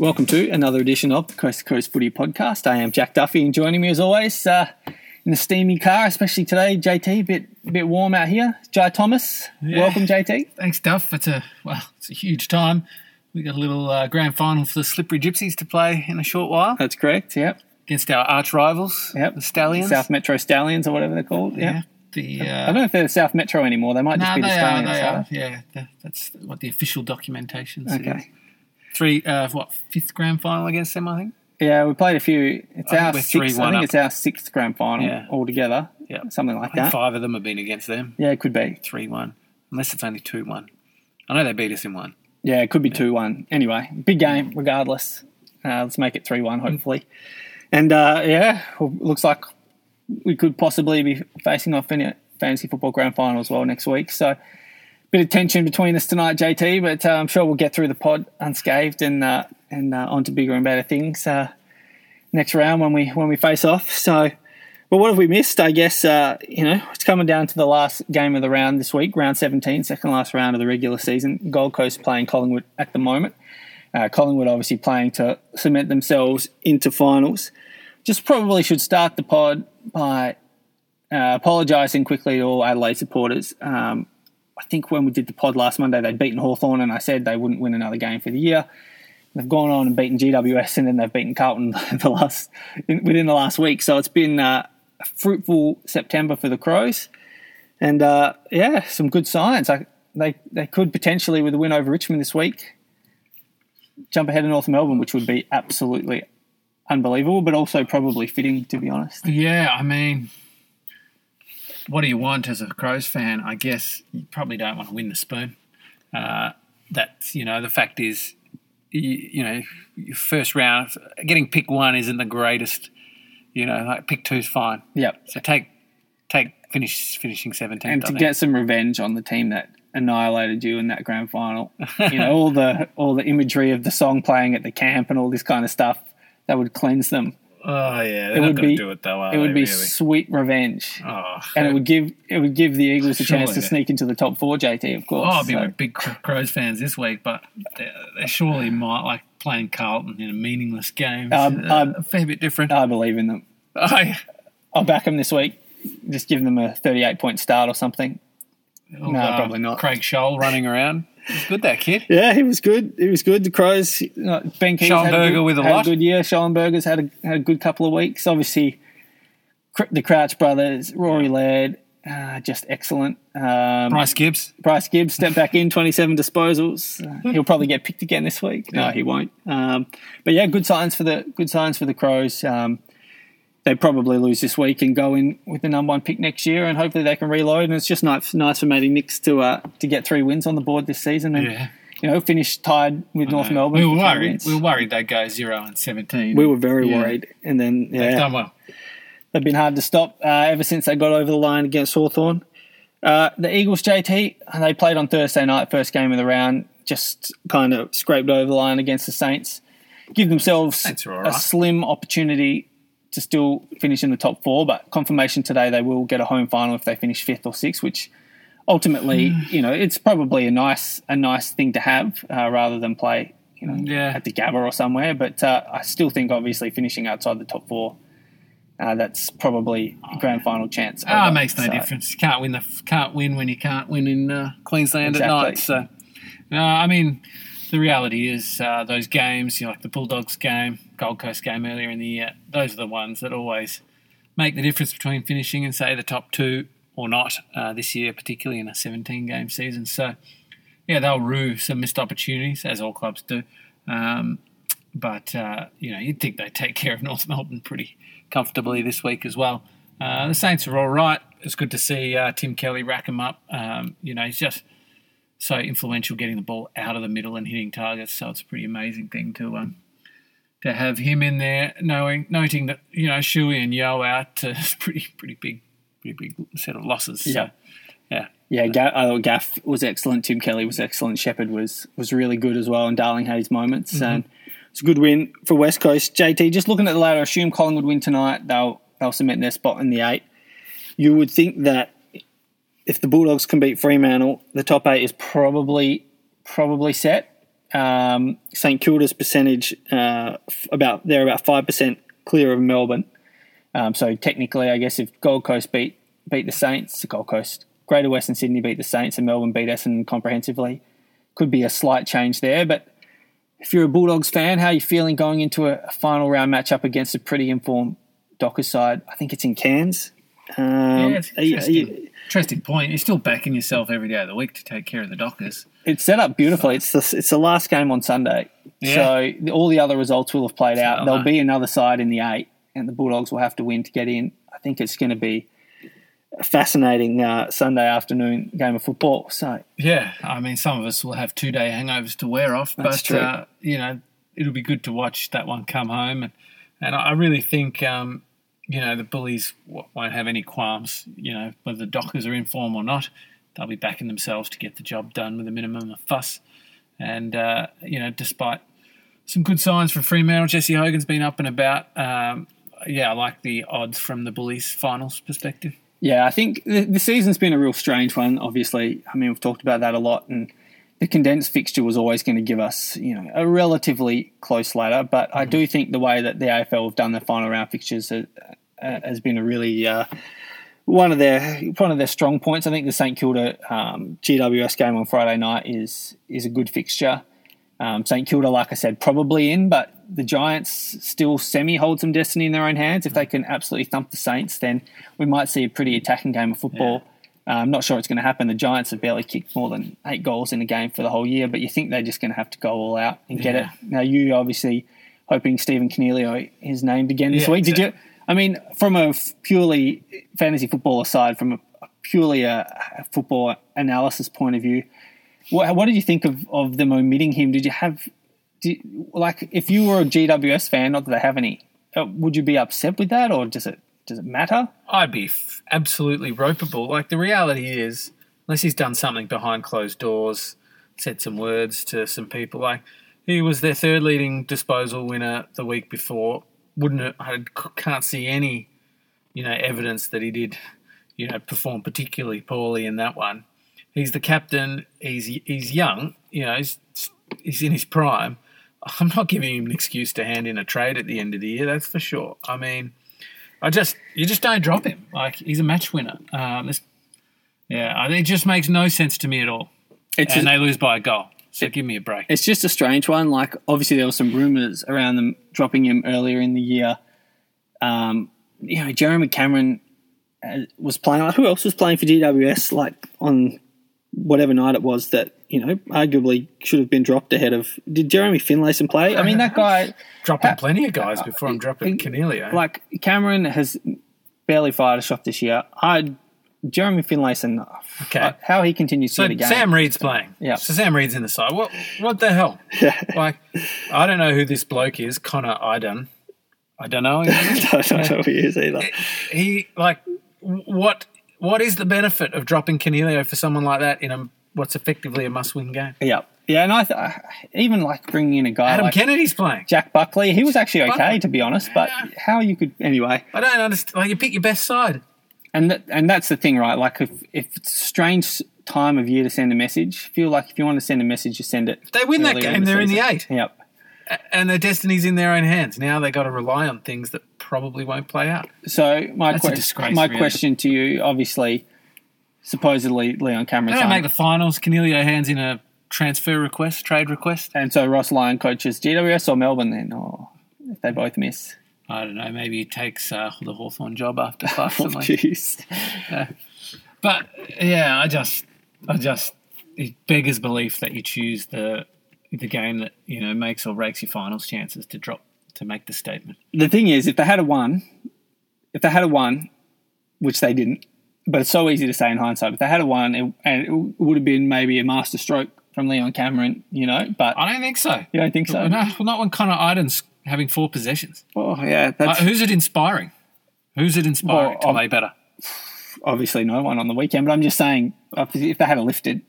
Welcome to another edition of the Coast to Coast Footy Podcast. I am Jack Duffy, and joining me as always uh, in the steamy car, especially today, JT. Bit bit warm out here. Jai Thomas, Yeah. welcome, JT. Thanks, Duff. It's a well, it's a huge time. We got a little uh, grand final for the Slippery Gypsies to play in a short while That's correct. Yep. against our arch rivals, Yep. the Stallions. South Metro Stallions or whatever they're called. yeah. Yeah. The I uh, don't know if they're South Metro anymore. They might just no, be the are. Stallions. They are are. Yeah, that, that's what the official documentation says. Okay. Three, uh, what fifth grand final against them? I think. Yeah, we played a few. It's I our we're sixth. I 3-1 think up. it's our sixth grand final Yeah. altogether. Yeah. Something like think that. five of them have been against them. Yeah, it could be. Three one, unless it's only two one. I know they beat us in one. Yeah, it could be 2 1. Anyway, big game regardless. Uh, let's make it 3 1, hopefully. And uh, yeah, looks like we could possibly be facing off in a fantasy football grand final as well next week. So, bit of tension between us tonight, JT, but uh, I'm sure we'll get through the pod unscathed and uh, and uh, on to bigger and better things uh, next round when we when we face off. So, but what have we missed? I guess uh, you know it's coming down to the last game of the round this week, round 17, second last round of the regular season. Gold Coast playing Collingwood at the moment. Uh, Collingwood obviously playing to cement themselves into finals. Just probably should start the pod by uh, apologising quickly to all Adelaide supporters. Um, I think when we did the pod last Monday, they'd beaten Hawthorn, and I said they wouldn't win another game for the year. They've gone on and beaten GWS, and then they've beaten Carlton the last in, within the last week. So it's been uh, a fruitful September for the Crows, and uh, yeah, some good signs. I, they they could potentially, with a win over Richmond this week, jump ahead of North Melbourne, which would be absolutely unbelievable, but also probably fitting, to be honest. Yeah, I mean, what do you want as a Crows fan? I guess you probably don't want to win the spoon. Uh, that's you know the fact is, you, you know, your first round getting pick one isn't the greatest. You know, like pick two's fine. Yep. So take take finish finishing seventeenth. and to get some revenge on the team that annihilated you in that grand final. you know, all the all the imagery of the song playing at the camp and all this kind of stuff that would cleanse them. Oh yeah, It would be- do it though. It would be really? sweet revenge. Oh, And it would give it would give the Eagles a chance to sneak into the top four, JT, of course. Oh, I'll be So- with big Crows fans this week, but they, they surely might like playing Carlton in a meaningless game. Um, Uh, um, a fair bit different. I believe in them. Oh, yeah. I'll back them this week. Just give them a thirty-eight point start or something. Oh, No, probably not. Craig Scholl running around. He's good, that kid. Yeah, he was good. He was good. The Crows. uh, Ben Keays had a good, with a lot. a good year. Schallenberger's had a had a good couple of weeks. Obviously, the Crouch brothers, Rory Laird, uh, just excellent. Um, Bryce Gibbs. Bryce Gibbs stepped back in, 27 disposals. Uh, he'll probably get picked again this week. No, he won't. Um, but yeah, good signs for the good signs for the Crows. Um, they probably lose this week and go in with the number one pick next year, and hopefully they can reload. And it's just nice, nice for Matty Nicks to uh, to get three wins on the board this season, and Yeah. you know finish tied with North Melbourne. We were worried. We were worried they'd go zero and seventeen. We were very Yeah. worried, and then They've done well. They've been hard to stop uh, ever since they got over the line against Hawthorn. Uh, the Eagles, JT, they played on Thursday night, first game of the round, just kind of scraped over the line against the Saints. Give themselves all a slim opportunity to still finish in the top four, but confirmation today they will get a home final if they finish fifth or sixth, which ultimately, Hmm. you know, it's probably a nice a nice thing to have uh, rather than play, you know, Yeah. at the Gabba or somewhere. But uh, I still think, obviously, finishing outside the top four uh, that's probably a grand final chance. Ah, makes no So, difference. Can't win the can't win when you can't win in uh, Queensland Exactly. at night. So, no, I mean, the reality is uh, those games, you know, like the Bulldogs game, Gold Coast game earlier in the year, those are the ones that always make the difference between finishing and say the top two or not uh, this year, particularly in a 17 game season. So, yeah, they'll rue some missed opportunities, as all clubs do. Um, but uh, you know, you'd think they'd take care of North Melbourne pretty comfortably this week as well. Uh, the Saints are all right. It's good to see uh, Tim Kelly rack them up. Um, you know, he's just so influential getting the ball out of the middle and hitting targets. So it's a pretty amazing thing to um, to have him in there. Knowing noting that you know Shuey and Yeo out, uh, pretty pretty big pretty big set of losses. So, Yeah. yeah. Yeah, I thought Gaff was excellent. Tim Kelly was excellent. Sheppard was was really good as well. And Darling had his moments. Mm-hmm. And it's a good win for West Coast. JT, just looking at the ladder, I assume Collingwood win tonight. They'll they'll cement their spot in the eight. You would think that if the Bulldogs can beat Fremantle, the top eight is probably probably set. Um, St Kilda's percentage uh, f- about they're about five percent clear of Melbourne. Um, so technically, I guess if Gold Coast beat beat the Saints, the Gold Coast, Greater Western Sydney beat the Saints, and Melbourne beat Essendon comprehensively, could be a slight change there. But if you're a Bulldogs fan, how are you feeling going into a, a final round matchup against a pretty informed Dockers side? I think it's in Cairns. Um, Yeah, it's are you- you- Interesting point. You're still backing yourself every day of the week to take care of the Dockers. It's set up beautifully. It's the it's the last game on Sunday, Yeah. so the- all the other results will have played out. I There'll be another side in the eight, and the Bulldogs will have to win to get in. I think it's going to be a fascinating uh, Sunday afternoon game of football. So Yeah, I mean, some of us will have two day hangovers to wear off, That's but true. Uh, you know, it'll be good to watch that one come home, and and I really think um, you know the bullies w- won't have any qualms. You know, whether the Dockers are in form or not, they'll be backing themselves to get the job done with a minimum of fuss. And uh, you know, despite some good signs from Fremantle, Jesse Hogan's been up and about. Um, yeah, I like the odds from the bullies finals perspective. Yeah, I think the, the season's been a real strange one. Obviously, I mean we've talked about that a lot, and the condensed fixture was always going to give us, you know, a relatively close ladder. But I do think the way that the AFL have done their final round fixtures uh, uh, has been a really uh, one of their one of their strong points. I think the St Kilda um, GWS game on Friday night is is a good fixture. Um, St Kilda, like I said, probably in, but the Giants still semi hold some destiny in their own hands. If they can absolutely thump the Saints, then we might see a pretty attacking game of football. Uh, I'm not sure it's going to happen. The Giants have barely kicked more than eight goals in a game for the whole year, but you think they're just going to have to go all out and get it. Now, you obviously hoping Stephen Coniglio is named again this Yeah, week. Did you? I mean, from a purely fantasy football aside, from a purely a, a football analysis point of view, what, what did you think of, of them omitting him? Did you have, did, like, if you were a GWS fan, not that they have any, uh, would you be upset with that, or does it does it matter? I'd be f- absolutely ropeable. Like the reality is, unless he's done something behind closed doors, said some words to some people, like he was their third leading disposal winner the week before. Wouldn't I can't see any, you know, evidence that he did, you know, perform particularly poorly in that one. He's the captain. He's he's young. You know, he's he's in his prime. I'm not giving him an excuse to hand in a trade at the end of the year. That's for sure. I mean. I just you just don't drop him. Like he's a match winner. Um, yeah, it just makes no sense to me at all. It's and a- they lose by a goal. So give me a break. It's just a strange one. Like, obviously, there were some rumours around them dropping him earlier in the year. Um, you know, Jeremy Cameron uh, was playing. Like, who else was playing for GWS? Like on whatever night it was that you know arguably should have been dropped ahead of. Did Jeremy Finlayson play? I mean, that guy. Dropping plenty of guys before I'm dropping Coniglio. Like Cameron has barely fired a shot this year. I Jeremy Finlayson. Uh, okay. how he continues so to a game. Sam Reid's playing. Yeah. So Sam Reed's in the side. What what the hell? like I don't know who this bloke is, Connor Idun. I don't know. I don't know who he is either. he like what what is the benefit of dropping Coniglio for someone like that in a what's effectively a must-win game? Yeah, yeah, and I th- uh, even like bringing in a guy Adam like Kennedy's playing. Jack Buckley. He was actually okay, Buckley. to be honest. But how you could anyway, I don't understand. Like you pick your best side. And that, and that's the thing, right? Like if if it's a strange time of year to send a message, feel like if you want to send a message, you send it. They win that earlier game, they're in the eight. Yep. and their destiny's in their own hands. Now they've got to rely on things that probably won't play out. So my That's que- disgrace, my really. question to you, obviously, supposedly Leon They Cameron's don't make the finals. Coniglio hands in a transfer request, trade request. and so Ross Lyon coaches GWS or Melbourne then, or if they both miss. I don't know. Maybe he takes uh, the Hawthorn job after Oh, Clarkson. jeez. but yeah, I just, I just, it beggars belief that you choose the the game that you know makes or breaks your finals chances to drop to make the statement. the thing is, if they had a one, if they had a one, which they didn't, but it's so easy to say in hindsight. If they had a one, it, and it would have been maybe a master stroke from Leon Cameron, you know. But I don't think so. you don't think so? No, not when Connor Idun's having four possessions. Oh, yeah, Like, who's it inspiring? Who's it inspiring Well, to play better? obviously no one on the weekend. But I'm just saying, if they had a lifted,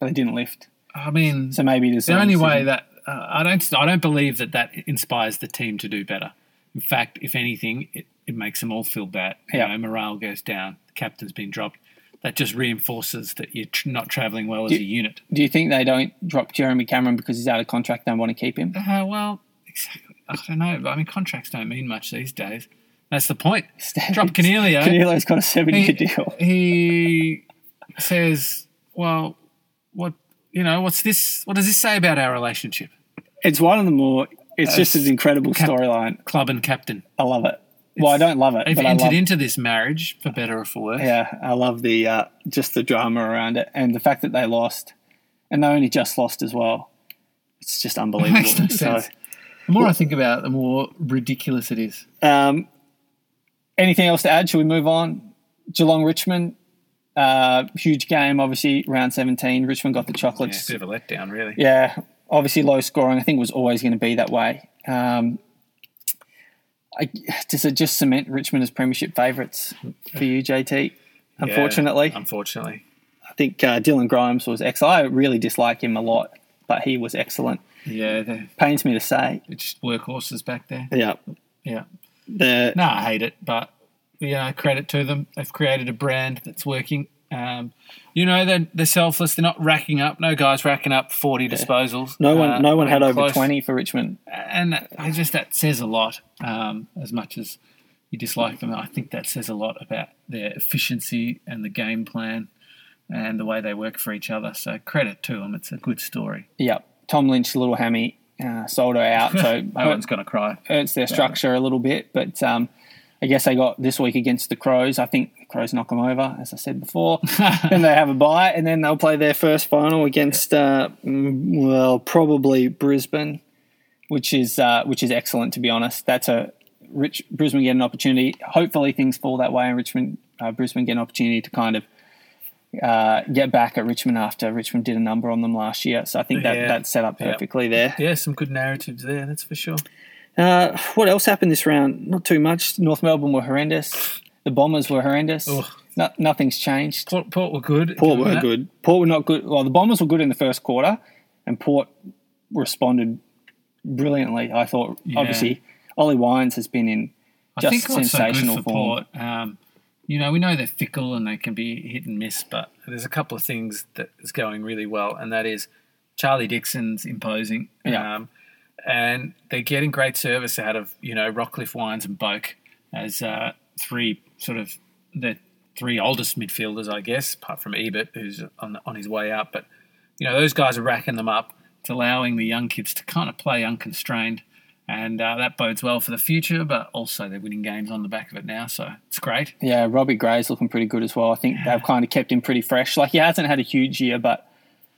they didn't lift, I mean, so maybe the only way that uh, I don't I don't believe that that inspires the team to do better. In fact, if anything, it, it makes them all feel bad. You Yeah. know, morale goes down. The captain's been dropped. that just reinforces that you're tr- not travelling well as a unit. Do you think they don't drop Jeremy Cameron because he's out of contract? Don't want to keep him. Uh, well, exactly. I don't know. I mean, contracts don't mean much these days. That's the point. Drop Coniglio. Coniglio's got a seven-year deal. He says, "Well, what you know? What's this? What does this say about our relationship?" It's one of the more. It's Uh, just an incredible cap- storyline. Club and captain. I love it. Well, I don't love it, They've but I entered love. into this marriage for better or for worse. yeah, I love the uh, just the drama around it and the fact that they lost, and they only just lost as well. It's just unbelievable. makes no So, sense. The more I think about it, the more ridiculous it is. Um, anything else to add? Should we move on? Geelong Richmond, uh, huge game. Obviously, round seventeen. Richmond got the Yeah, chocolates. bit of a letdown, really. Yeah, obviously low scoring. I think it was always going to be that way. Um, I, does it just cement Richmond as premiership favourites for you, JT? Unfortunately, Yeah, unfortunately. I think uh, Dylan Grimes was excellent. I really dislike him a lot, but he was excellent. Yeah, Pains me to say. they're just workhorses back there. Yeah, Yeah. the No, I hate it, but yeah, credit to them. They've created a brand that's working. Um, you know, they're, they're selfless. They're not racking up. No guys racking up forty disposals. no one, Uh, no one had even over twenty for Richmond. and that, I just that says a lot. Um, as much as you dislike them, I think that says a lot about their efficiency and the game plan and the way they work for each other. So credit to them. It's a good story. Yeah, Tom Lynch, little hammy, uh, sold her out, so No one's going to cry. hurts their structure a little bit. But um, I guess they got this week against the Crows. I think the Crows knock them over, as I said before. then they have a bye, and then they'll play their first final against, uh, well, probably Brisbane, which is uh, which is excellent to be honest. That's a rich Brisbane get an opportunity. Hopefully things fall that way, and Richmond uh, Brisbane get an opportunity to kind of. Uh, get back at Richmond after Richmond did a number on them last year, so I think that Yeah. that's set up Yep. perfectly there. Yeah, some good narratives there. That's for sure. Uh, what else happened this round? Not too much. North Melbourne were horrendous. The Bombers were horrendous. No, nothing's changed. Port, Port were good. Port were that. good. Port were not good. Well, the Bombers were good in the first quarter, and Port responded brilliantly. I thought. Yeah. Obviously, Ollie Wines has been in I just so sensational for form. Port, um, you know, we know they're fickle and they can be hit and miss, but there's a couple of things that is going really well, and that is Charlie Dixon's imposing, Yeah. um, and they're getting great service out of you know Rockliff, Wines, and Boak as uh, three sort of the three oldest midfielders, I guess, apart from Ebert, who's on on his way out. But you know, those guys are racking them up. It's allowing the young kids to kind of play unconstrained. And uh, that bodes well for the future, but also they're winning games on the back of it now, so it's great. Yeah, Robbie Gray's looking pretty good as well. I think they've kind of kept him pretty fresh. Like he hasn't had a huge year, but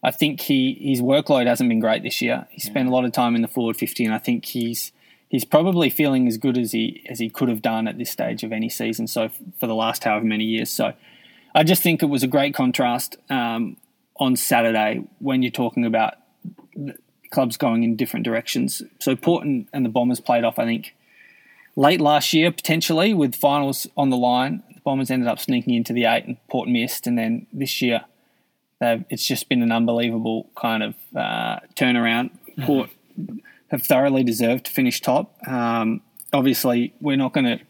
I think he his workload hasn't been great this year. He spent a lot of time in the forward fifty, and I think he's he's probably feeling as good as he as he could have done at this stage of any season. So for the last however many years, so I just think it was a great contrast um, on Saturday when you're talking about clubs going in different directions. So Port and, and the Bombers played off, I think, late last year potentially with finals on the line. The Bombers ended up sneaking into the eight, and Port missed. And then this year, they've, it's just been an unbelievable kind of uh, turnaround. Port have thoroughly deserved to finish top. Um, obviously, we're not going to,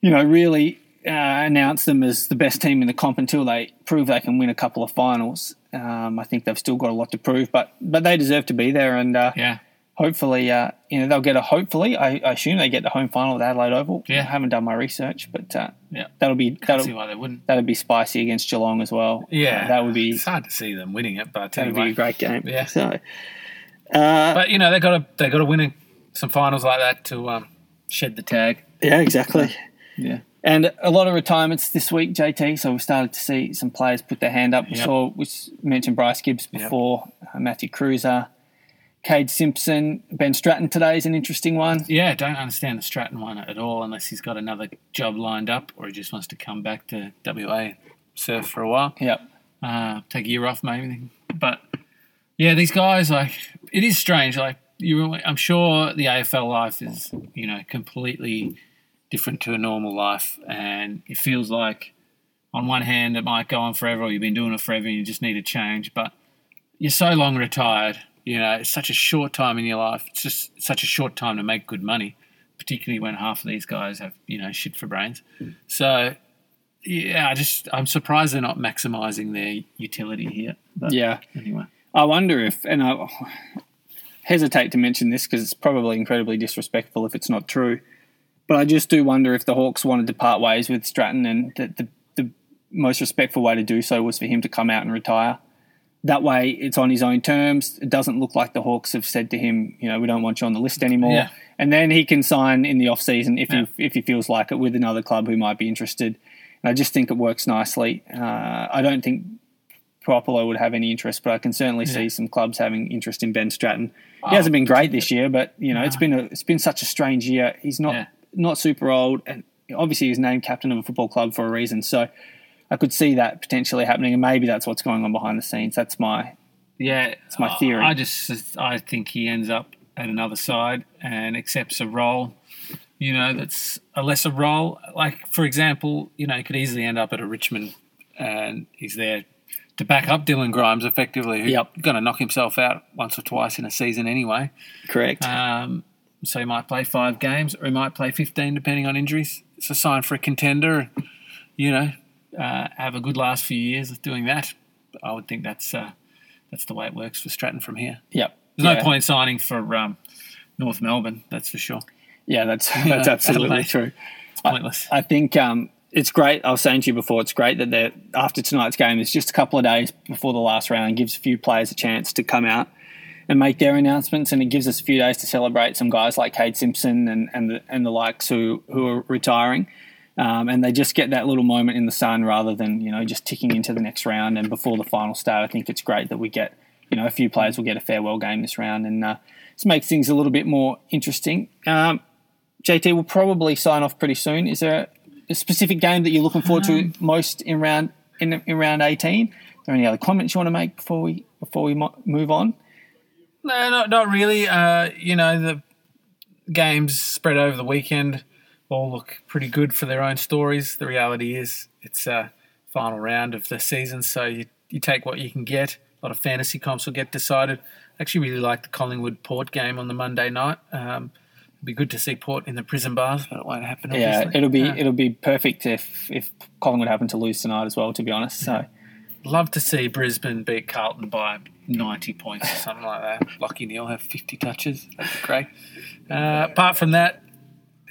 you know, really uh, announce them as the best team in the comp until they prove they can win a couple of finals. Um, I think they've still got a lot to prove, but but they deserve to be there, and uh, Yeah, hopefully, uh, you know, they'll get a. Hopefully, I, I assume they get the home final at Adelaide Oval. Yeah. I haven't done my research, but uh, yeah. that'll be Can't see that'll why they wouldn't. that'll be spicy against Geelong as well. Yeah, that would be It's hard to see them winning it, but that'd be a great game. Yeah. So, uh, But you know they got to they got to win some finals like that to um, shed the tag. yeah, exactly. Yeah, And a lot of retirements this week, JT. So we started to see some players put their hand up. We Yep. saw we mentioned Bryce Gibbs Yep. before, uh, Matthew Kreuzer, Cade Simpson, Ben Stratton. Today is an interesting one. yeah. Don't understand the Stratton one at all unless he's got another job lined up or he just wants to come back to WA surf for a while. Yep. uh, take a year off maybe. But yeah, these guys like it is strange. Like you, I'm sure the AFL life is you know completely different to a normal life, and it feels like on one hand it might go on forever, or you've been doing it forever, and you just need a change. But you're so long retired. You know, it's such a short time in your life. It's just such a short time to make good money, particularly when half of these guys have you know shit for brains. So yeah, I just I'm surprised they're not maximising their utility here. But Yeah. Anyway, I wonder if, and I hesitate to mention this because it's probably incredibly disrespectful if it's not true, but I just do wonder if the Hawks wanted to part ways with Stratton and that the, the most respectful way to do so was for him to come out and retire. That way, it's on his own terms. It doesn't look like the Hawks have said to him, you know, we don't want you on the list anymore. Yeah. And then he can sign in the off season if Yeah. he if he feels like it with another club who might be interested. And I just think it works nicely. Uh, I don't think Propolo would have any interest, but I can certainly see some clubs having interest in Ben Stratton. He hasn't been great this year, but you know it's been a it's been such a strange year. He's not Yeah. Not super old, and obviously he's named captain of a football club for a reason. So I could see that potentially happening, and maybe that's what's going on behind the scenes. That's my yeah, it's my theory. I just I think he ends up at another side and accepts a role, you know, that's a lesser role. Like for example, you know, he could easily end up at a Richmond, and he's there to back up Dylan Grimes effectively, who's Yep. going to knock himself out once or twice in a season anyway. correct. Um, so he might play five games, or he might play fifteen, depending on injuries. It's a sign for a contender. You know, uh, have a good last few years of doing that. I would think that's uh, that's the way it works for Stratton from here. yep. There's yeah. no point signing for um, North Melbourne, that's for sure. Yeah, that's that's absolutely true. It's pointless. I think um, it's great. I was saying to you before, it's great that they're after tonight's game. It's just a couple of days before the last round, gives a few players a chance to come out and make their announcements, and it gives us a few days to celebrate some guys like Cade Simpson and and the, and the likes who who are retiring. Um, and they just get that little moment in the sun rather than you know just ticking into the next round and before the final start. I think it's great that we get you know a few players will get a farewell game this round and uh, this makes things a little bit more interesting. Um, JT will probably sign off pretty soon. Is there a specific game that you're looking forward to most in round in, in round 18? Are there any other comments you want to make before we before we mo- move on? No, not, not really. Uh, you know, the games spread over the weekend all look pretty good for their own stories. The reality is it's a final round of the season, so you, you take what you can get. A lot of fantasy comps will get decided. I actually really like the Collingwood Port game on the Monday night. Um, it'd be good to see Port in the prison bars, but it won't happen. Yeah, it'll be Uh, it'll be perfect if if Collingwood happen to lose tonight as well. To be honest, so Love to see Brisbane beat Carlton by 90 points or something like that. Lachie Neale have 50 touches. That'd be great. Uh, apart from that,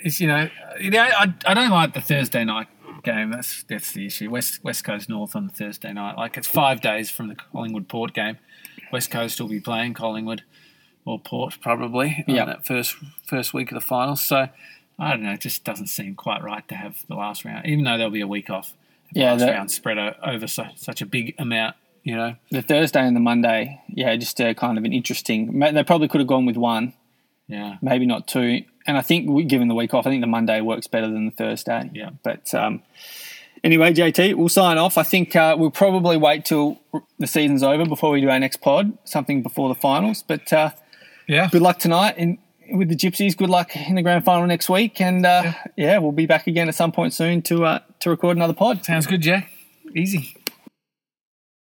is you know, you know, I, I don't like the Thursday night game. That's that's the issue. West West Coast North on the Thursday night. Like it's five days from the Collingwood Port game. West Coast will be playing Collingwood or Port probably on that first first week of the finals. So I don't know. It just doesn't seem quite right to have the last round, even though there'll be a week off. Yeah, last that- round spread over so, such a big amount. You know, the Thursday and the Monday, yeah, just a kind of an interesting. They probably could have gone with one, yeah. maybe not two. And I think given the week off, I think the Monday works better than the Thursday. Yeah. But um, anyway, JT, we'll sign off. I think uh, we'll probably wait till the season's over before we do our next pod, something before the finals. But uh, Yeah. good luck tonight in, with the Gypsies. Good luck in the grand final next week. And uh, yeah. we'll be back again at some point soon to uh, to record another pod. Sounds good, Jack. Easy.